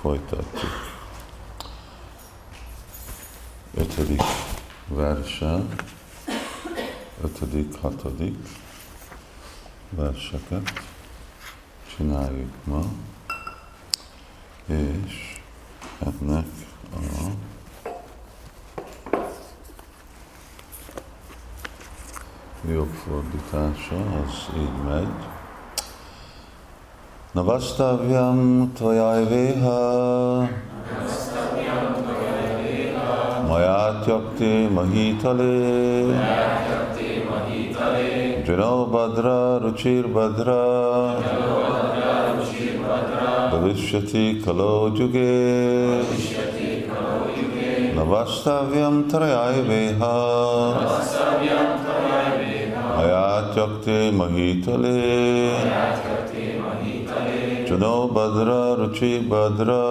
folytatjuk. Ötödik verse, ötödik, hatodik verseket csináljuk ma, és ennek a jobb fordítása, az így megy. Navastavyam tvajajvéha Majátyakti mahitale. Jano badra ruchir badra Bhavishyati kalo juge Navastavyam trayaiveha Majátyakti mahitale Jano badra ruchi badra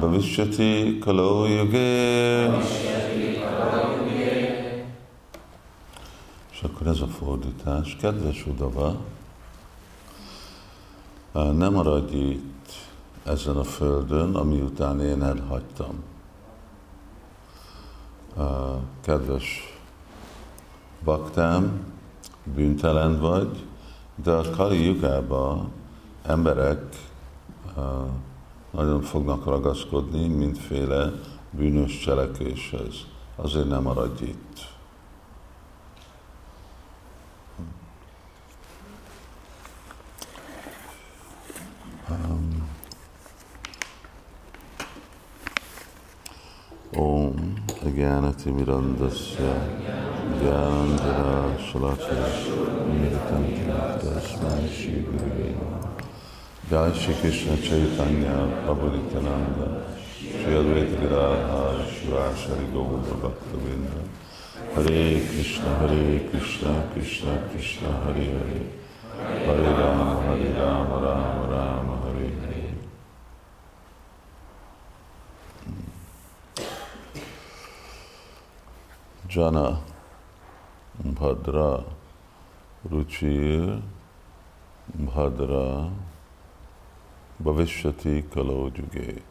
Bhavishyati kalo yuge És akkor ez a fordítás. Kedves Udava, ne maradj itt ezen a földön, ami után én elhagytam. Kedves baktám, bűntelen vagy, de a Kali jugában emberek nagyon fognak ragaszkodni mindféle bűnös cselekvéshez. Azért nem maradj itt. Um, Om Jnanati Mirandasya Jnanandara Shalakya Miritanti Tasmai Shri Guru Jai Shri Krishna Chaitanya Prabhu Nityananda Shri Advaita Gadadhar Shivashari Gaura Bhakta Vinda Hare Krishna Hare Krishna Krishna Krishna Hare Hare Hare Rama Hare Rama Rama Rama Hare Hare Jana Bhadra Ruchir Bhadra Bhavishyati Kalógyugé.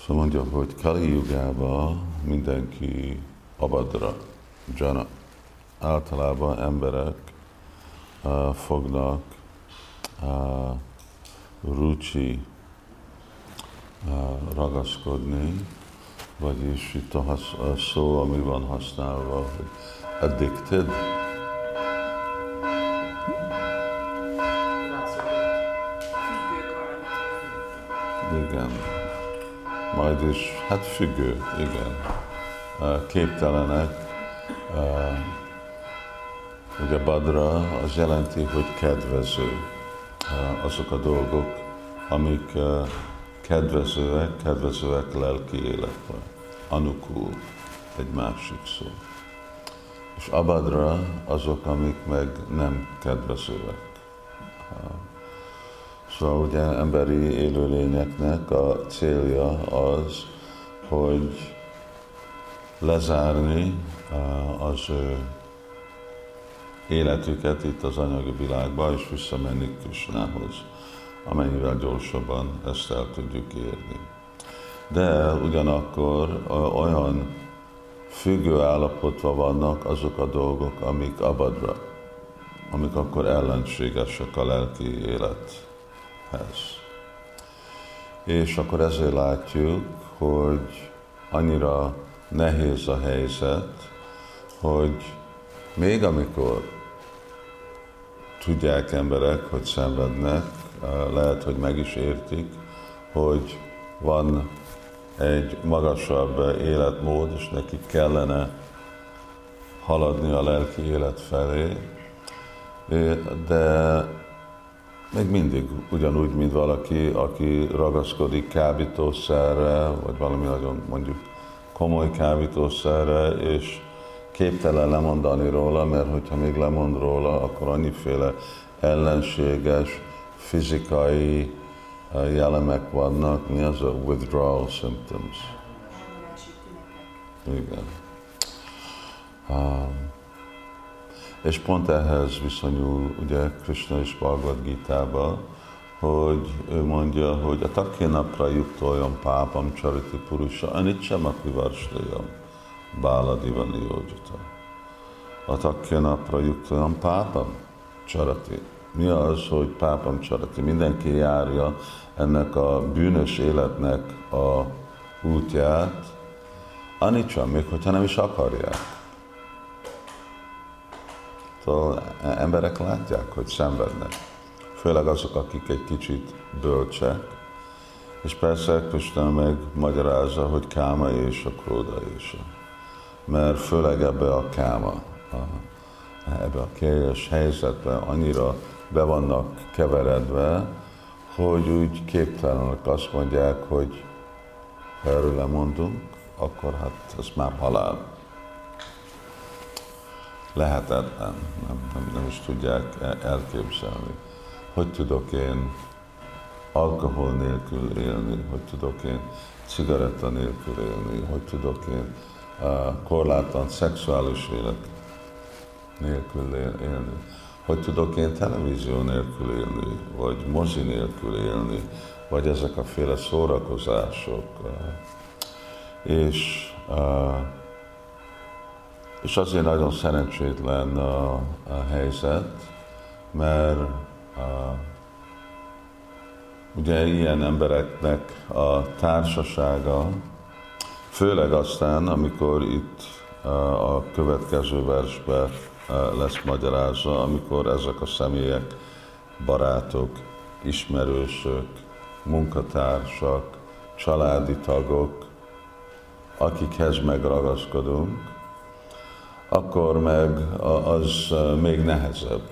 Szóval mondja, hogy Kali Jugában mindenki abadra, jana. Általában emberek uh, fognak uh, rucsi uh, ragaszkodni, vagyis itt a, hasz, a szó, ami van használva, hogy addicted, igen. Majd is, hát függő, igen. Képtelenek. Ugye Badra az jelenti, hogy kedvező. Azok a dolgok, amik kedvezőek, kedvezőek lelki életben. Anukul, egy másik szó. És abadra azok, amik meg nem kedvezőek. Szóval ugye emberi élőlényeknek a célja az, hogy lezárni az ő életüket itt az anyagi világba, és visszamenni Krisnához, amennyivel gyorsabban ezt el tudjuk érni. De ugyanakkor olyan függő állapotban vannak azok a dolgok, amik abadra, amik akkor ellenségesek a lelki élet hez. És akkor ezért látjuk, hogy annyira nehéz a helyzet, hogy még amikor tudják emberek, hogy szenvednek, lehet, hogy meg is értik, hogy van egy magasabb életmód, és nekik kellene haladni a lelki élet felé, de még mindig ugyanúgy, mint valaki, aki ragaszkodik kábítószerre, vagy valami nagyon mondjuk komoly kábítószerre, és képtelen lemondani róla, mert hogyha még lemond róla, akkor annyiféle ellenséges, fizikai eh, jellemek vannak, mi az a withdrawal symptoms. Igen. Um, És pont ehhez viszonyul ugye Krishna és Bhagavad gita hogy ő mondja, hogy a takénapra juttoljon pápam csariti purusa, anit sem a pivarstajam, báladivani jógyuta. A takénapra juttoljon pápam csarati. Mi az, hogy pápam csarati? Mindenki járja ennek a bűnös életnek a útját, Anicsa, még hogyha nem is akarják. Szóval emberek látják, hogy szenvednek. Főleg azok, akik egy kicsit bölcsek. És persze Krishna meg magyarázza, hogy káma és a króda és a. Mert főleg ebbe a káma, a, ebbe a kérjes helyzetbe annyira be vannak keveredve, hogy úgy képtelenek azt mondják, hogy erről lemondunk, akkor hát ez már halál. Lehetetlen, nem, nem, nem is tudják elképzelni. Hogy tudok én alkohol nélkül élni, hogy tudok én cigaretta nélkül élni, hogy tudok én uh, korlátlan szexuális élet nélkül élni, hogy tudok én televízió nélkül élni, vagy mozi nélkül élni, vagy ezek a féle szórakozások, és, uh, és azért nagyon szerencsétlen a, a helyzet, mert uh, ugye ilyen embereknek a társasága, főleg aztán, amikor itt uh, a következő versben lesz magyarázva, amikor ezek a személyek, barátok, ismerősök, munkatársak, családi tagok, akikhez megragaszkodunk, akkor meg az még nehezebb,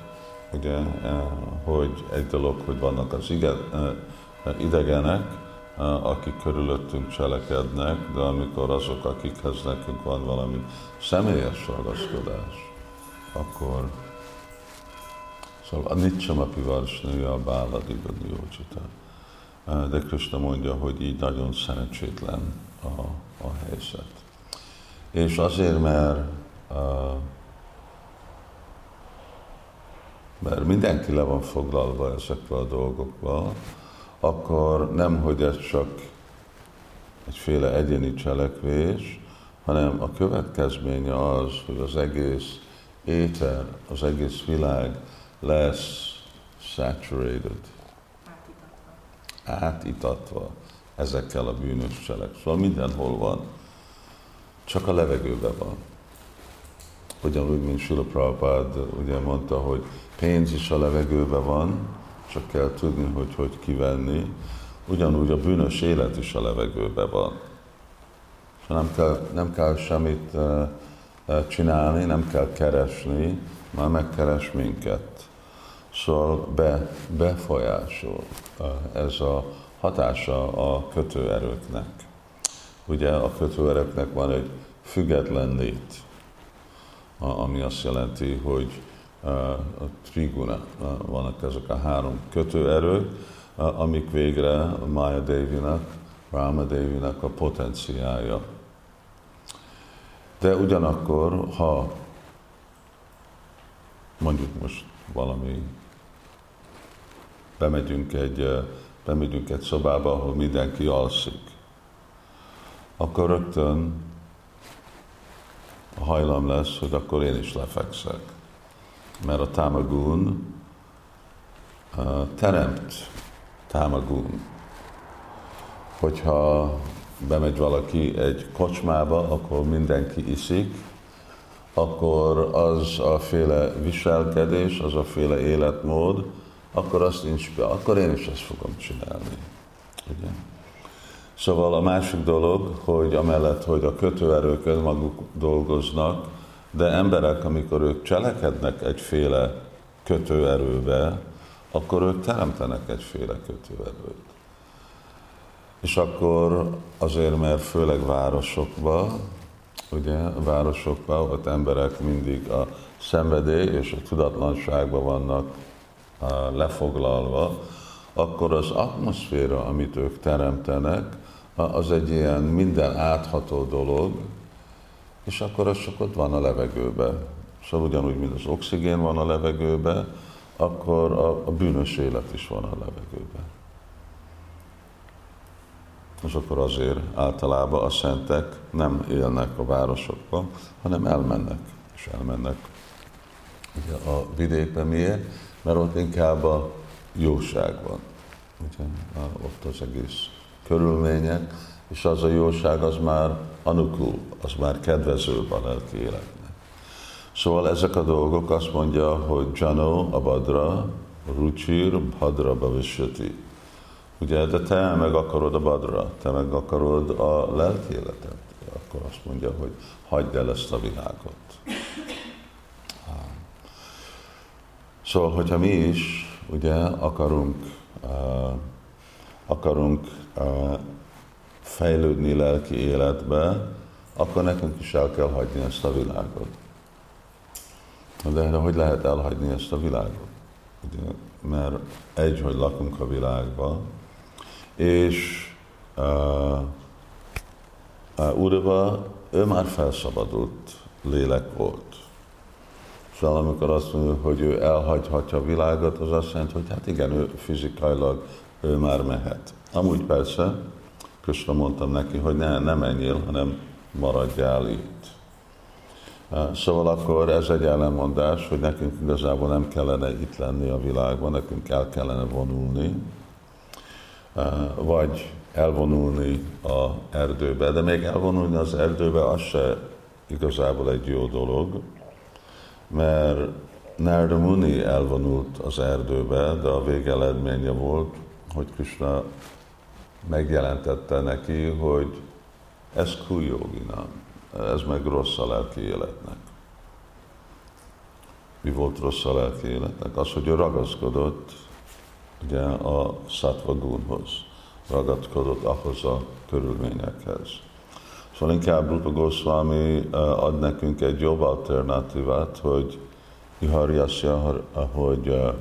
ugye, hogy egy dolog, hogy vannak az idegenek, akik körülöttünk cselekednek, de amikor azok, akikhez nekünk van valami személyes ragaszkodás, akkor Szóval a Nitsamapi Varsnője a Báladiga Jócsita. De Krishna mondja, hogy így nagyon szerencsétlen a a helyzet. És azért, mert, mert mindenki le van foglalva ezekbe a dolgokba, akkor nem, hogy ez csak egyféle egyéni cselekvés, hanem a következménye az, hogy az egész éter, az egész világ lesz saturated, átitatva. átitatva ezekkel a bűnös cselek. Szóval mindenhol van, csak a levegőben van. Ugyanúgy, mint Sula Prabhupád ugye mondta, hogy pénz is a levegőben van, csak kell tudni, hogy hogy kivenni. Ugyanúgy a bűnös élet is a levegőben van. És nem kell, nem kell semmit uh, csinálni, nem kell keresni, már megkeres minket. Szóval be, befolyásol ez a hatása a kötőerőknek. Ugye a kötőerőknek van egy független lét, ami azt jelenti, hogy a triguna, vannak ezek a három kötőerők, amik végre Maya Devinak, Rama Devinak a potenciája. De ugyanakkor, ha mondjuk most valami, bemegyünk egy bemegyünk egy szobába, ahol mindenki alszik, akkor rögtön a hajlam lesz, hogy akkor én is lefekszek. Mert a támagún teremt támagún. Hogyha bemegy valaki egy kocsmába, akkor mindenki iszik, akkor az a féle viselkedés, az a féle életmód, akkor azt nincs be, akkor én is ezt fogom csinálni. Ugye? Szóval a másik dolog, hogy amellett, hogy a kötőerők önmaguk dolgoznak, de emberek, amikor ők cselekednek egyféle kötőerőbe, akkor ők teremtenek egyféle kötőerőt. És akkor azért, mert főleg városokban, ugye, városokban ott emberek mindig a szenvedély és a tudatlanságban vannak lefoglalva, akkor az atmoszféra, amit ők teremtenek, az egy ilyen minden átható dolog, és akkor az csak ott van a levegőben. Szóval ugyanúgy, mint az oxigén van a levegőben, akkor a, a bűnös élet is van a levegőben. És akkor azért általában a szentek nem élnek a városokban, hanem elmennek, és elmennek ugye a vidékbe. Miért? Mert ott inkább a jóság van. Ugye, ott az egész körülmények, és az a jóság az már anukul, az már kedvezőbb a lelki életnek. Szóval ezek a dolgok azt mondja, hogy Jano, Abadra, Ruchir, Bhadra, Bhavishyati. Ugye, de te meg akarod a Badra, te meg akarod a lelki életet. Akkor azt mondja, hogy hagyd el ezt a világot. Szóval, hogyha mi is ugye akarunk, uh, akarunk uh, fejlődni lelki életbe, akkor nekünk is el kell hagyni ezt a világot. De hogy lehet elhagyni ezt a világot? Ugye, mert egy, hogy lakunk a világban, és uh, uh, ő már felszabadult lélek volt. Szóval amikor azt mondja, hogy ő elhagyhatja a világot, az azt jelenti, hogy hát igen, ő fizikailag ő már mehet. Amúgy persze, Kösra mondtam neki, hogy ne, ne menjél, hanem maradjál itt. Szóval akkor ez egy ellenmondás, hogy nekünk igazából nem kellene itt lenni a világban, nekünk el kellene vonulni, vagy elvonulni a erdőbe. De még elvonulni az erdőbe, az se igazából egy jó dolog, mert Narda Muni elvonult az erdőbe, de a végeledménye volt, hogy Krishna megjelentette neki, hogy ez kujóginam, ez meg rossz a lelki életnek. Mi volt rossz a lelki életnek? Az, hogy ő ragaszkodott ugye, a gunhoz, ragaszkodott ahhoz a körülményekhez. Szóval inkább Rupa Goswami ad nekünk egy jobb alternatívát, hogy Iharjasya, hogy uh,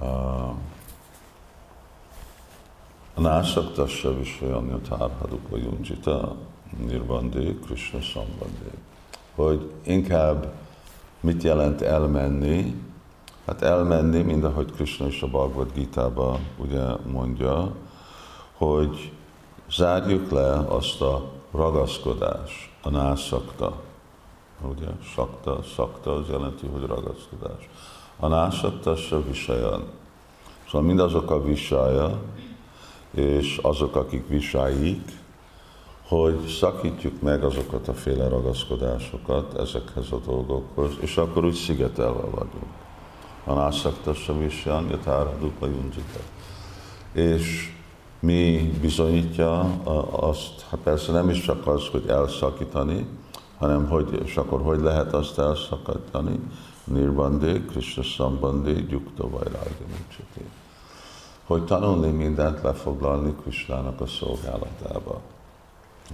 uh, Násaktasya Visvajanyatárhadupa Junjita Nirvandé Krishna Sambandé. Hogy inkább mit jelent elmenni? Hát elmenni, mind ahogy Krishna is a Bhagavad gita ugye mondja, hogy zárjuk le azt a ragaszkodás, a nászakta. Ugye, sakta, sakta az jelenti, hogy ragaszkodás. A nászakta se visajan. Szóval mindazok a visája, és azok, akik visályik, hogy szakítjuk meg azokat a féle ragaszkodásokat ezekhez a dolgokhoz, és akkor úgy szigetelve vagyunk. A nászakta visán, jatára dupla És mi bizonyítja azt, hát persze nem is csak az, hogy elszakítani, hanem hogy, és akkor hogy lehet azt elszakítani? Nirbandé, Krishna Sambandé, Gyukta Vajrágya hogy tanulni mindent lefoglalni Krisnának a szolgálatába.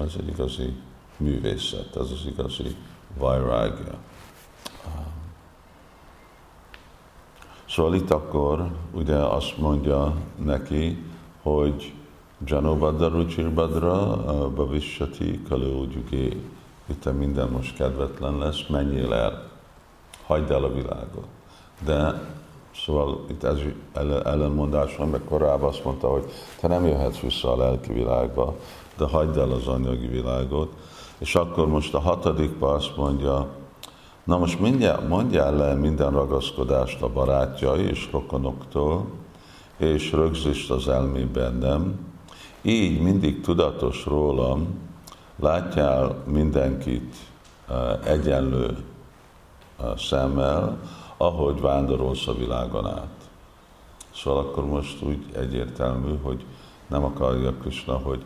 Ez egy igazi művészet, ez az igazi vajrágja. Szóval itt akkor ugye azt mondja neki, hogy Janobadra Ruchirbadra Bavishati Kalógyugé. Itt minden most kedvetlen lesz, menjél el, hagyd el a világot. De Szóval itt ez ellenmondás van, meg korábban azt mondta, hogy te nem jöhetsz vissza a lelki világba, de hagyd el az anyagi világot. És akkor most a hatodik azt mondja, na most mindjárt, mondjál le minden ragaszkodást a barátjai és rokonoktól, és rögzítsd az elmé bennem, így mindig tudatos rólam, látjál mindenkit eh, egyenlő eh, szemmel, ahogy vándorolsz a világon át. Szóval akkor most úgy egyértelmű, hogy nem akarja Krishna, hogy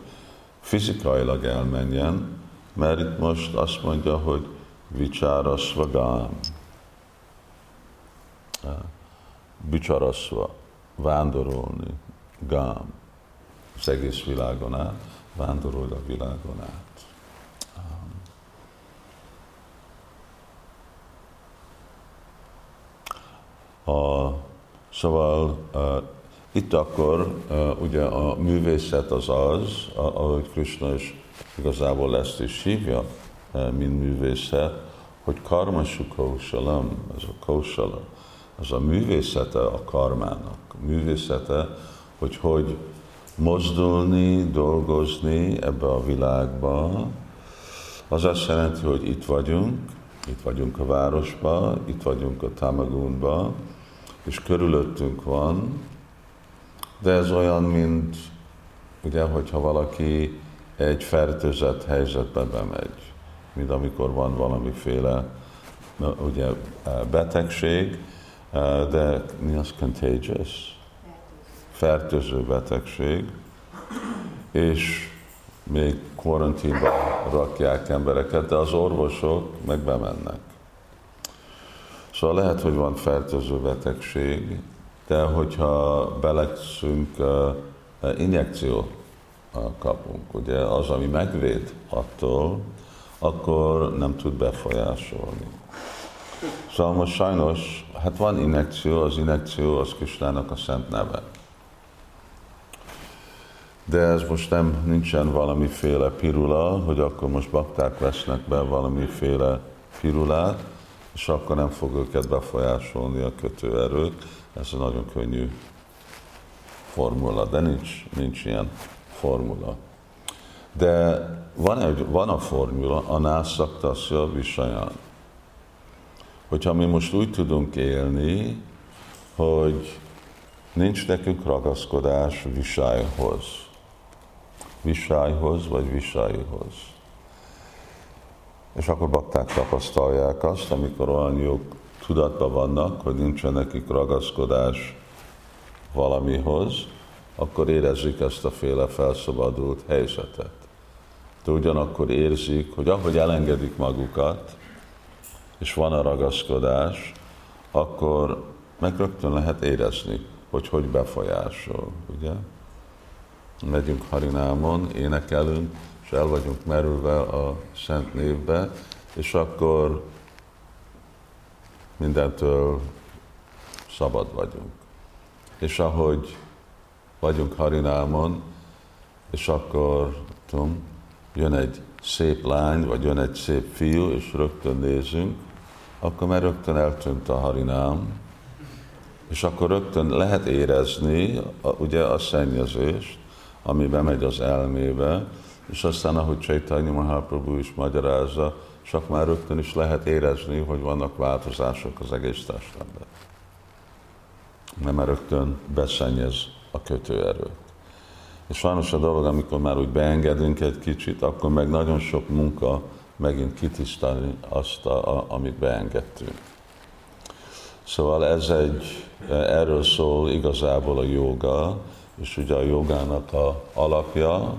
fizikailag elmenjen, mert itt most azt mondja, hogy vicsárasva gám. Bicsarasva, vándorolni, gám. Az egész világon át, vándorolj a világon át. A, szóval uh, itt akkor uh, ugye a művészet az az, ahogy Krishna is igazából ezt is hívja, mint művészet, hogy karmasú kósalam, ez a kósala, az a művészete a karmának, a művészete, hogy hogy mozdulni, dolgozni ebbe a világba, az azt jelenti, hogy itt vagyunk, itt vagyunk a városba, itt vagyunk a Tamagunba, és körülöttünk van, de ez olyan, mint ugye, hogyha valaki egy fertőzött helyzetbe bemegy, mint amikor van valamiféle ugye, betegség, de mi az contagious? Fertőző betegség, és még karanténba rakják embereket, de az orvosok meg bemennek. Szóval lehet, hogy van fertőző betegség, de hogyha belekszünk, uh, injekció kapunk, ugye az, ami megvéd attól, akkor nem tud befolyásolni. Szóval most sajnos, hát van injekció, az injekció az Kisnának a szent neve. De ez most nem, nincsen valamiféle pirula, hogy akkor most bakták vesznek be valamiféle pirulát, és akkor nem fog őket befolyásolni a kötőerők. Ez egy nagyon könnyű formula, de nincs, nincs ilyen formula. De van, egy, van a formula, a nászaktasja visaján. Hogyha mi most úgy tudunk élni, hogy nincs nekünk ragaszkodás visályhoz, visályhoz vagy visályhoz. És akkor bakták tapasztalják azt, amikor olyan jó tudatban vannak, hogy nincsen nekik ragaszkodás valamihoz, akkor érezzük ezt a féle felszabadult helyzetet. De ugyanakkor érzik, hogy ahogy elengedik magukat, és van a ragaszkodás, akkor meg rögtön lehet érezni, hogy hogy befolyásol, ugye? Megyünk Harinámon, énekelünk, és el vagyunk merülve a Szent névbe, és akkor mindentől szabad vagyunk. És ahogy vagyunk Harinámon, és akkor tudom, jön egy szép lány, vagy jön egy szép fiú, és rögtön nézünk, akkor már rögtön eltűnt a Harinám, és akkor rögtön lehet érezni a, ugye a szennyezést, ami bemegy az elmébe, és aztán, ahogy Chaitanya Mahaprabhu is magyarázza, csak már rögtön is lehet érezni, hogy vannak változások az egész testemben. Mert már rögtön beszennyez a kötőerőt. És sajnos a dolog, amikor már úgy beengedünk egy kicsit, akkor meg nagyon sok munka megint kitisztani azt, a, a, amit beengedtünk. Szóval ez egy, erről szól igazából a joga, és ugye a jogának a alapja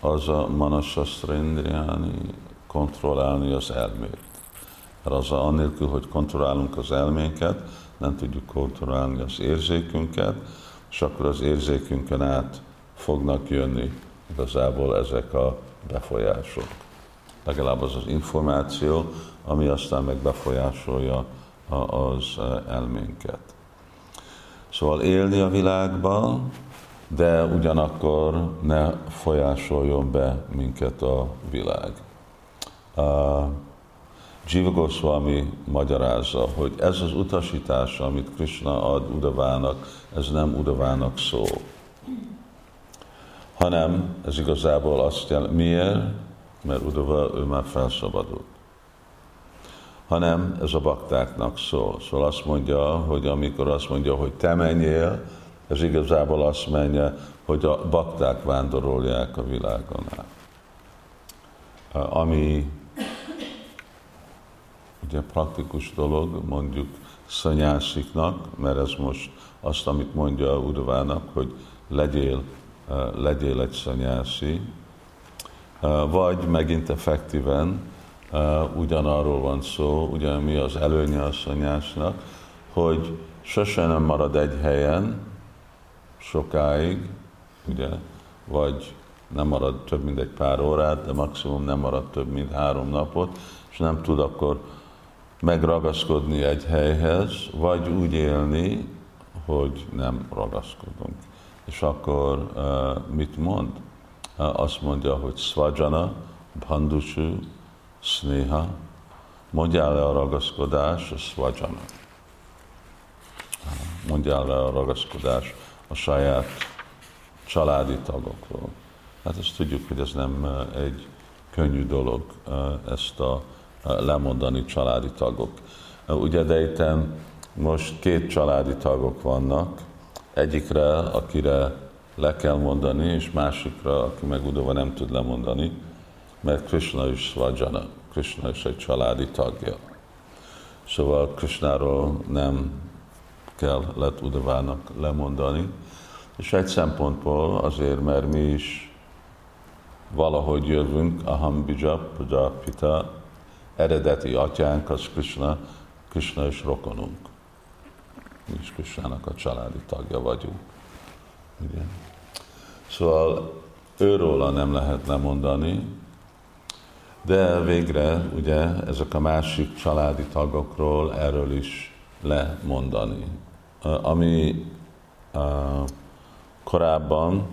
az a manasasrindriáni, kontrollálni az elmét. Mert az a, annélkül, hogy kontrollálunk az elménket, nem tudjuk kontrollálni az érzékünket, és akkor az érzékünkön át fognak jönni igazából ezek a befolyások. Legalább az az információ, ami aztán meg befolyásolja az elménket. Szóval élni a világban, de ugyanakkor ne folyásoljon be minket a világ. Jiva Goswami magyarázza, hogy ez az utasítás, amit Krishna ad Udavának, ez nem Udavának szól, hanem ez igazából azt jelenti, miért? Mert Udava ő már felszabadult. Hanem ez a baktáknak szól. Szóval azt mondja, hogy amikor azt mondja, hogy te menjél, ez igazából azt menje, hogy a bakták vándorolják a világon át. Ami ugye praktikus dolog, mondjuk szanyásiknak, mert ez most azt, amit mondja Udavának, hogy legyél, legyél egy szanyászi, eh, vagy megint effektíven ugyanarról van szó, ugye mi az előnye a szanyásnak, hogy sose nem marad egy helyen sokáig, ugye, vagy nem marad több mint egy pár órát, de maximum nem marad több mint három napot, és nem tud akkor megragaszkodni egy helyhez, vagy úgy élni, hogy nem ragaszkodunk. És akkor uh, mit mond? Azt mondja, hogy svajana, bandushu, sneha, mondjál le a ragaszkodás, a svajana. Mondjál le a ragaszkodás a saját családi tagokról. Hát ezt tudjuk, hogy ez nem egy könnyű dolog ezt a lemondani családi tagok. Ugye de most két családi tagok vannak, egyikre, akire le kell mondani, és másikra, aki meg udova nem tud lemondani, mert Krishna is Svajana, Krishna is egy családi tagja. Szóval Krishnáról nem kell lett udavának lemondani, és egy szempontból azért, mert mi is valahogy jövünk, Aham Bija Pita, eredeti atyánk az Krishna, Krishna is rokonunk. Mi is Krishnának a családi tagja vagyunk. Ugye? Szóval őróla nem lehet lemondani, de végre ugye ezek a másik családi tagokról erről is lemondani. Ami korábban,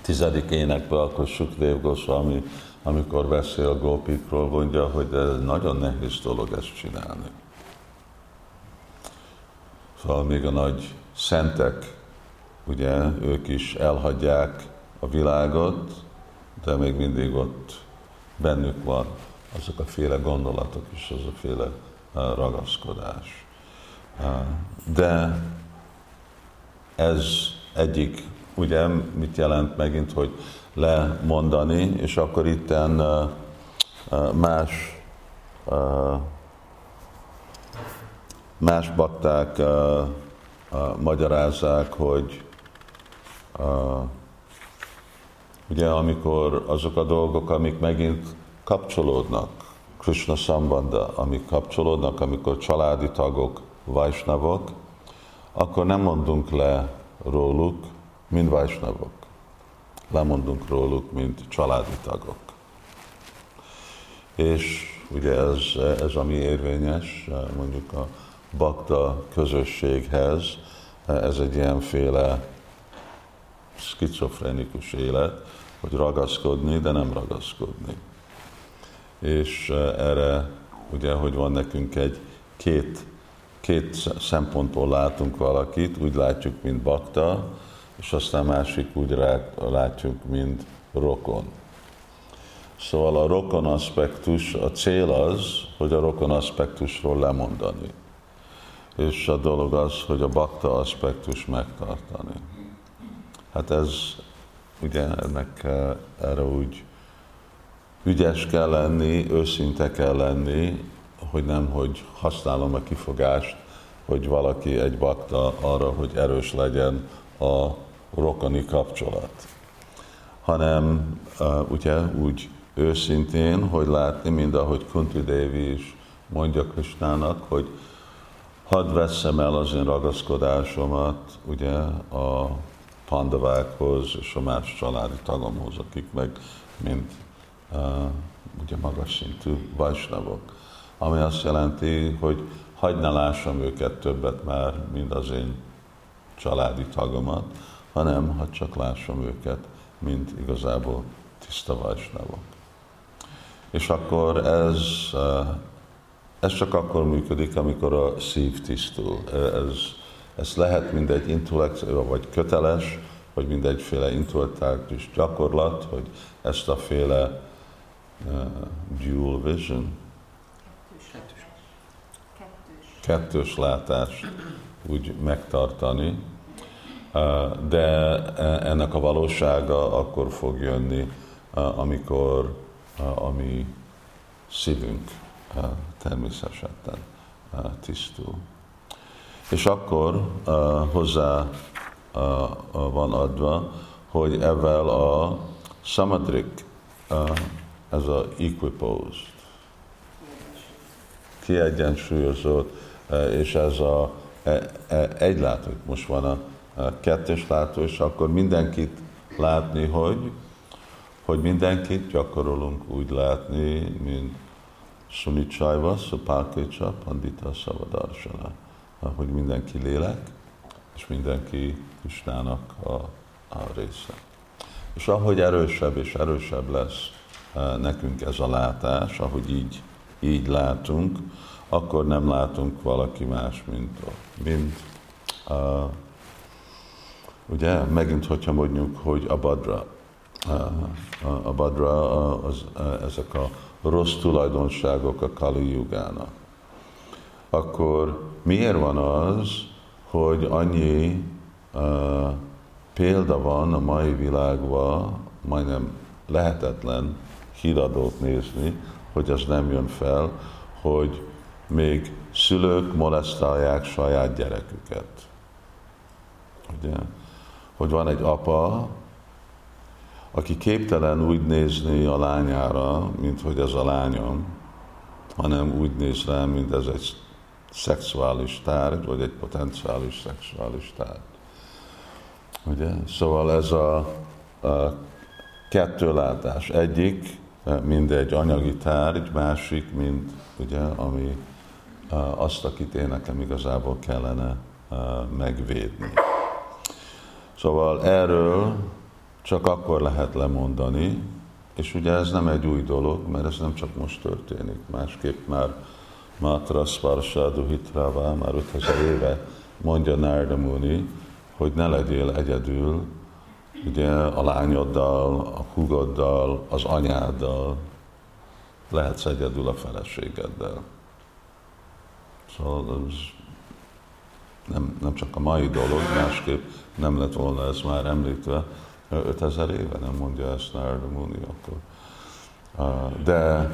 tizedik énekben, akkor Sukdev Goswami, amikor beszél a gópikról, mondja, hogy ez nagyon nehéz dolog ezt csinálni. Szóval még a nagy szentek, ugye, ők is elhagyják a világot, de még mindig ott bennük van azok a féle gondolatok és az a féle ragaszkodás. De ez egyik, ugye mit jelent megint, hogy lemondani, és akkor itten más más bakták magyarázzák, hogy ugye amikor azok a dolgok, amik megint kapcsolódnak, Krishna Sambanda, amik kapcsolódnak, amikor családi tagok, vajsnavok, akkor nem mondunk le róluk, mint vajsnavok. Lemondunk róluk, mint családi tagok. És ugye ez, ez ami érvényes, mondjuk a bakta közösséghez, ez egy ilyenféle skizofrenikus élet, hogy ragaszkodni, de nem ragaszkodni. És erre ugye, hogy van nekünk egy két, két szempontból látunk valakit, úgy látjuk, mint bakta, és aztán másik úgy látjuk, mint rokon. Szóval a rokon aspektus, a cél az, hogy a rokon aspektusról lemondani. És a dolog az, hogy a bakta aspektus megtartani. Hát ez, ugye ennek erre úgy ügyes kell lenni, őszinte kell lenni, hogy nem, hogy használom a kifogást, hogy valaki egy bakta arra, hogy erős legyen a rokoni kapcsolat. Hanem ugye úgy őszintén, hogy látni, mind ahogy Kunti Devi is mondja Krisnának, hogy hadd veszem el az én ragaszkodásomat ugye a pandavákhoz és a más családi tagomhoz, akik meg mind uh, ugye magas szintű vajsnavok. Ami azt jelenti, hogy hagyd ne lássam őket többet már, mint az én családi tagomat, hanem ha csak lássam őket, mint igazából tiszta vajsnavok. És akkor ez, ez csak akkor működik, amikor a szív tisztul. Ez, ez lehet mindegy intellekció, vagy köteles, vagy mindegyféle intellektuális gyakorlat, hogy ezt a féle uh, dual vision, kettős. kettős látást úgy megtartani, de ennek a valósága akkor fog jönni, amikor a mi szívünk természetesen tisztul. És akkor hozzá van adva, hogy ezzel a samadrik, ez a equiposed, kiegyensúlyozott, és ez a e, e, egy látó, most van a kettős látó, és akkor mindenkit látni, hogy, hogy mindenkit gyakorolunk úgy látni, mint Sunicsajva, Szopákécsa, Pandita, Szavadarsana, hogy mindenki lélek, és mindenki Kisnának a, a része. És ahogy erősebb és erősebb lesz nekünk ez a látás, ahogy így így látunk, akkor nem látunk valaki más, mint, mint uh, ugye, megint, hogyha mondjuk, hogy a badra, uh, a badra az, ezek a rossz tulajdonságok a Kali Yugának, akkor miért van az, hogy annyi uh, példa van a mai világban, majdnem lehetetlen híradót nézni, hogy az nem jön fel, hogy még szülők molesztálják saját gyereküket. Ugye? Hogy van egy apa, aki képtelen úgy nézni a lányára, mint hogy ez a lányom, hanem úgy néz rá, mint ez egy szexuális tárgy, vagy egy potenciális szexuális tárgy. Ugye? Szóval ez a, a kettőlátás. Egyik, mind egy anyagi tárgy, másik, mint ugye, ami azt, akit én nekem igazából kellene megvédni. Szóval erről csak akkor lehet lemondani, és ugye ez nem egy új dolog, mert ez nem csak most történik, másképp már Matra Svarsa Duhitrava már 5000 éve mondja Narda Muni, hogy ne legyél egyedül, ugye a lányoddal, a húgoddal, az anyáddal, lehetsz egyedül a feleségeddel. Szóval ez nem, nem csak a mai dolog, másképp nem lett volna ez már említve 5000 éve, nem mondja ezt Narada Muni akkor. De,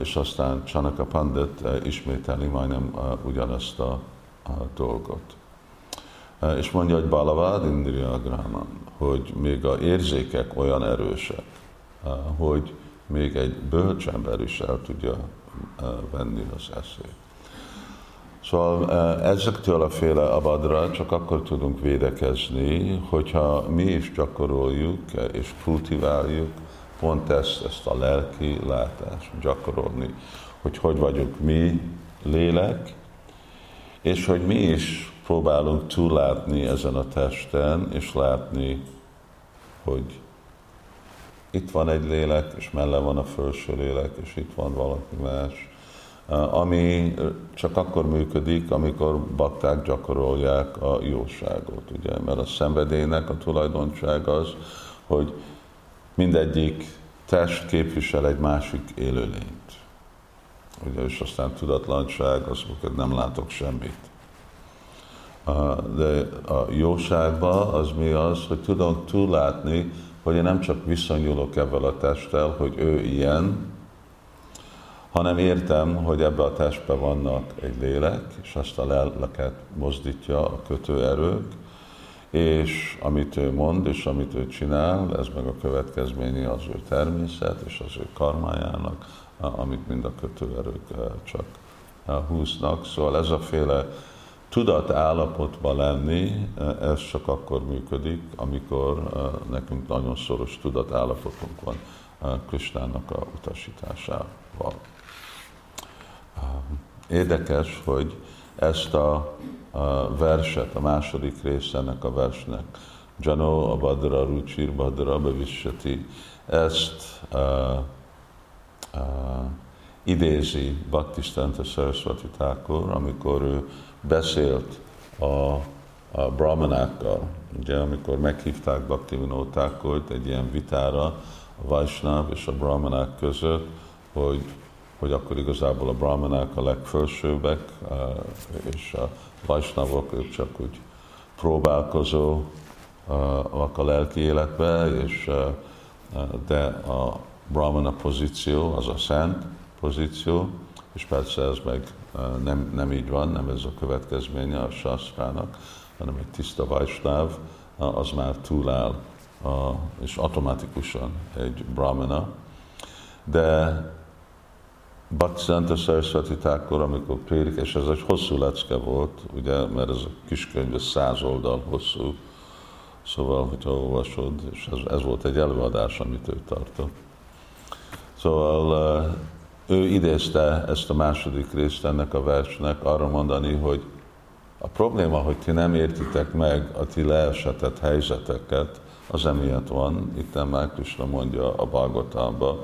és aztán Csanaka Pandit ismételi majdnem ugyanazt a, a dolgot. És mondja, hogy Balavad Indriya Graman, hogy még a érzékek olyan erősek, hogy még egy bölcsember is el tudja venni az eszét. Szóval ezektől a féle abadra csak akkor tudunk védekezni, hogyha mi is gyakoroljuk és kultiváljuk pont ezt, ezt a lelki látást gyakorolni, hogy hogy vagyunk mi lélek, és hogy mi is próbálunk túllátni ezen a testen, és látni, hogy itt van egy lélek, és melle van a felső lélek, és itt van valaki más, ami csak akkor működik, amikor bakták gyakorolják a jóságot, ugye? Mert a szenvedélynek a tulajdonság az, hogy mindegyik test képvisel egy másik élőlényt. Ugye, és aztán tudatlanság, az, hogy nem látok semmit. De a jóságban az mi az, hogy tudom túllátni, hogy én nem csak viszonyulok ebben a testtel, hogy ő ilyen, hanem értem, hogy ebbe a testbe vannak egy lélek, és azt a lelket mozdítja a kötőerők, és amit ő mond, és amit ő csinál, ez meg a következménye az ő természet, és az ő karmájának, amit mind a kötőerők eh, csak eh, húznak. Szóval ez a féle tudat állapotban lenni, eh, ez csak akkor működik, amikor nekünk nagyon szoros tudat állapotunk van Kristának a utasításával. Érdekes, hogy ezt a, a verset, a második rész ennek a versnek, Jano Abadra Ruchir Badra Bevissati, ezt uh, uh, idézi Bhaktistanta Saraswati Thakur, amikor ő beszélt a, a brahmanákkal, ugye, amikor meghívták Bhaktivinoda Thakurt egy ilyen vitára a Vaisnav és a brahmanák között, hogy hogy akkor igazából a brahmanák a legfelsőbbek, eh, és a vajsnavok, ők csak úgy próbálkozó eh, a lelki életbe, és, eh, de a brahmana pozíció az a szent pozíció, és persze ez meg nem, nem így van, nem ez a következménye a sasztrának, hanem egy tiszta vajsnáv, az már túláll, és automatikusan egy brahmana, de Bhaktisiddhanta Saraswati Thakur, amikor prédik, és ez egy hosszú lecke volt, ugye, mert ez a kis könyv száz oldal hosszú, szóval, hogyha olvasod, és ez, ez volt egy előadás, amit ő tartott. Szóval ő idézte ezt a második részt ennek a versnek arra mondani, hogy a probléma, hogy ti nem értitek meg a ti leesetett helyzeteket, az emiatt van, itt már Krishna mondja a Bhagavatamban,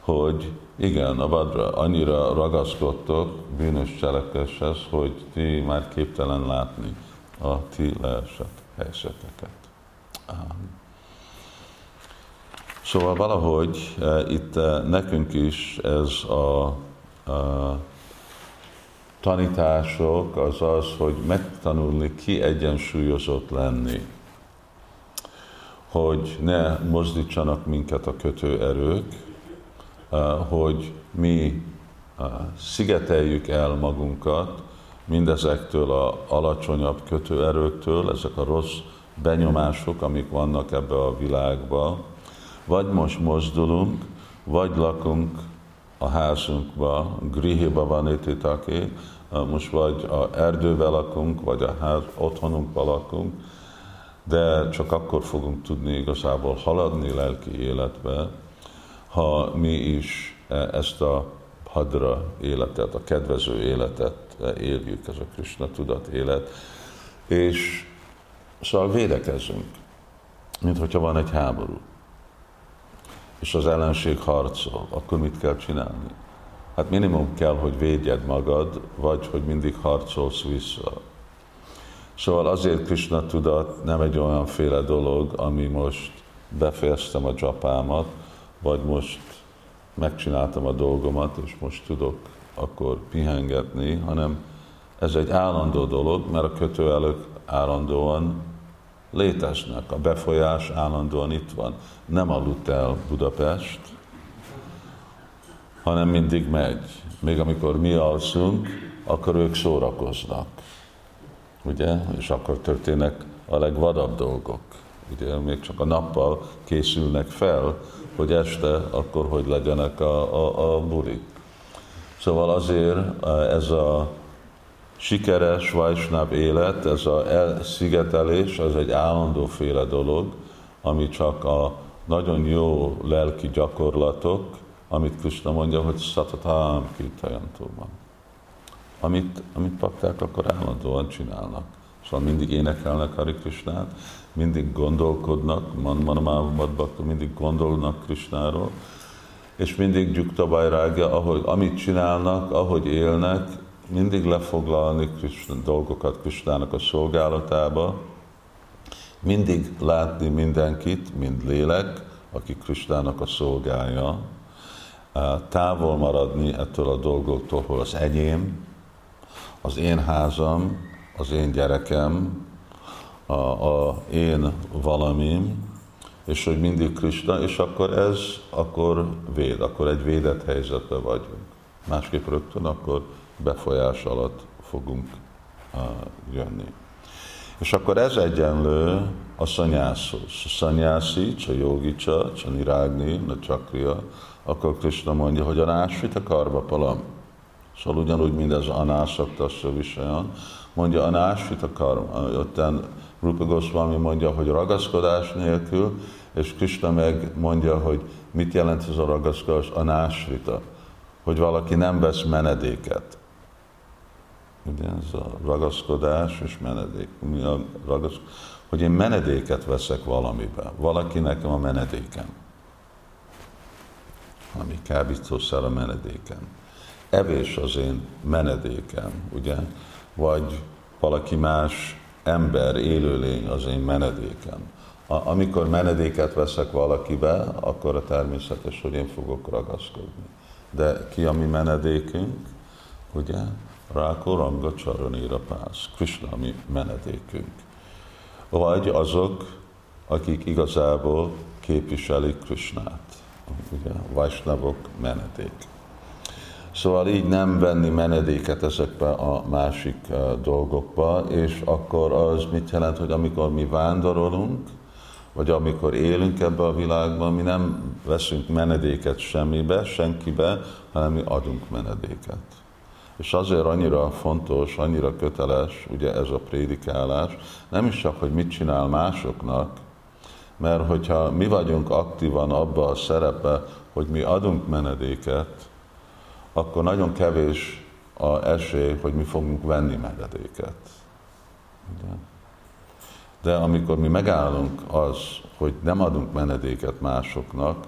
hogy igen, a vadra annyira ragaszkodtok bűnös cselekvéshez, hogy ti már képtelen látni a ti leesett helyzeteket. Szóval valahogy uh, itt uh, nekünk is ez a, a tanítások az az, hogy megtanulni ki egyensúlyozott lenni. Hogy ne mozdítsanak minket a kötőerők, hogy mi uh, szigeteljük el magunkat mindezektől a alacsonyabb kötőerőktől, ezek a rossz benyomások, amik vannak ebbe a világba, vagy most mozdulunk, vagy lakunk a házunkba, grihiba van ititaki, most vagy a erdővel lakunk, vagy a ház, otthonunkba lakunk, de csak akkor fogunk tudni igazából haladni lelki életbe, ha mi is e, ezt a hadra életet, a kedvező életet éljük, ez a Krishna tudat élet, és szóval védekezünk, mint hogyha van egy háború és az ellenség harcol, akkor mit kell csinálni? Hát minimum kell, hogy védjed magad, vagy hogy mindig harcolsz vissza. Szóval azért Krishna tudat nem egy olyan féle dolog, ami most befejeztem a dzsapámat, vagy most megcsináltam a dolgomat, és most tudok akkor pihengetni, hanem ez egy állandó dolog, mert a kötőelők állandóan léteznek, a befolyás állandóan itt van. Nem aludt el Budapest, hanem mindig megy. Még amikor mi alszunk, akkor ők szórakoznak. Ugye? És akkor történnek a legvadabb dolgok. Ugye még csak a nappal készülnek fel, hogy este akkor hogy legyenek a, a, a burik. Szóval azért ez a sikeres Vajsnáv élet, ez a elszigetelés, az egy állandóféle dolog, ami csak a nagyon jó lelki gyakorlatok, amit Krishna mondja, hogy szatatam kirtajantóban. Amit, amit pakták akkor állandóan csinálnak. Szóval mindig énekelnek Hari Krishnát, mindig gondolkodnak, Manmanamávamad mindig gondolnak Krishnáról, és mindig Gyukta rágja, ahogy, amit csinálnak, ahogy élnek, mindig lefoglalni Krishna, dolgokat Krishnának a szolgálatába, mindig látni mindenkit, mind lélek, aki Krishnának a szolgálja, távol maradni ettől a dolgoktól, hol az enyém, az én házam, az én gyerekem, a, a én valamim, és hogy mindig Krishna, és akkor ez akkor véd, akkor egy védett helyzetben vagyunk. Másképp rögtön akkor befolyás alatt fogunk uh, jönni. És akkor ez egyenlő a szanyászhoz. A szanyászi, csa jogicsa, csa nirágni, na csakria, akkor Krishna mondja, hogy a násvita karba palam. Szóval ugyanúgy, mint az anászaktasra visajan, mondja a násvita karma. Ottán Rupa Goswami mondja, hogy ragaszkodás nélkül, és Krishna meg mondja, hogy mit jelent ez a ragaszkodás, a násvita, hogy valaki nem vesz menedéket. Ugye ez a ragaszkodás és menedék. Mi a ragasz... Hogy én menedéket veszek valamibe. Valaki nekem a menedékem. Ami kábítószer a menedékem. Evés az én menedékem, ugye? Vagy valaki más ember, élőlény az én menedékem. A, amikor menedéket veszek valakibe, akkor a természetes, hogy én fogok ragaszkodni. De ki a mi menedékünk, ugye? Ráko Ranga Csaranira Pász, Krishna mi menedékünk. Vagy azok, akik igazából képviselik Krishnát, ugye, Vajsnavok menedék. Szóval így nem venni menedéket ezekbe a másik uh, dolgokba, és akkor az mit jelent, hogy amikor mi vándorolunk, vagy amikor élünk ebbe a világban, mi nem veszünk menedéket semmibe, senkibe, hanem mi adunk menedéket. És azért annyira fontos, annyira köteles ugye ez a prédikálás, nem is csak, hogy mit csinál másoknak, mert hogyha mi vagyunk aktívan abba a szerepe, hogy mi adunk menedéket, akkor nagyon kevés a esély, hogy mi fogunk venni menedéket. De amikor mi megállunk az, hogy nem adunk menedéket másoknak,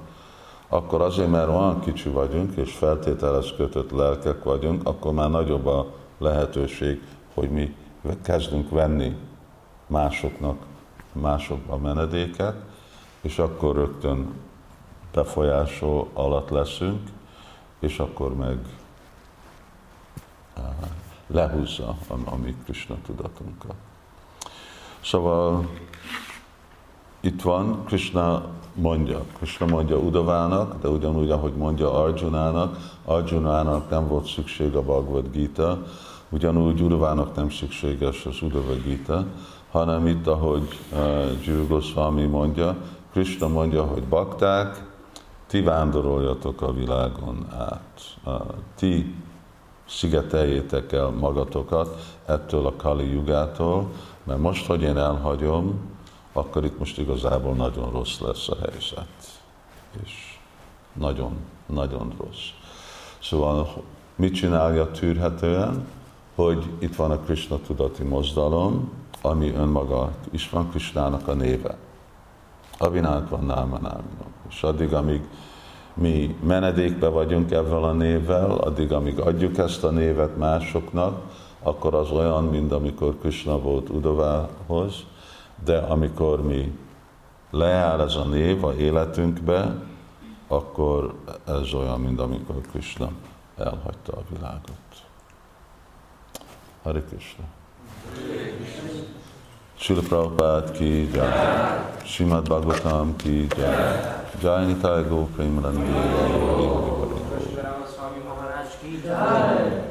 akkor azért, mert olyan kicsi vagyunk, és feltételes kötött lelkek vagyunk, akkor már nagyobb a lehetőség, hogy mi kezdünk venni másoknak másokba menedéket, és akkor rögtön befolyásol alatt leszünk, és akkor meg uh, lehúzza a, a mi Krishna tudatunkat. Szóval itt van, Krishna mondja, Krishna mondja Udavának, de ugyanúgy, ahogy mondja Arjunának, Arjunának nem volt szükség a Bhagavad Gita, ugyanúgy Udavának nem szükséges az Udava Gita, hanem itt, ahogy uh, Jiru Goswami mondja, Krishna mondja, hogy bakták, ti vándoroljatok a világon át. Ti szigeteljétek el magatokat ettől a Kali jugától, mert most, hogy én elhagyom, akkor itt most igazából nagyon rossz lesz a helyzet. És nagyon, nagyon rossz. Szóval mit csinálja tűrhetően? Hogy itt van a Krishna tudati mozdalom, ami önmaga is van Krishnának a néve. Avinát van náma náma. És addig, amíg mi menedékbe vagyunk ezzel a névvel, addig, amíg adjuk ezt a névet másoknak, akkor az olyan, mint amikor Krishna volt Udovához, de amikor mi leáll ez a név a életünkbe, akkor ez olyan, mint amikor Krishna elhagyta a világot. Hari Krishna. Srila Prabhupada ki jai, Srimad Bhagavatam ki jai, Jai Nitai Go Premanandi, Hari Hari Hari Hari.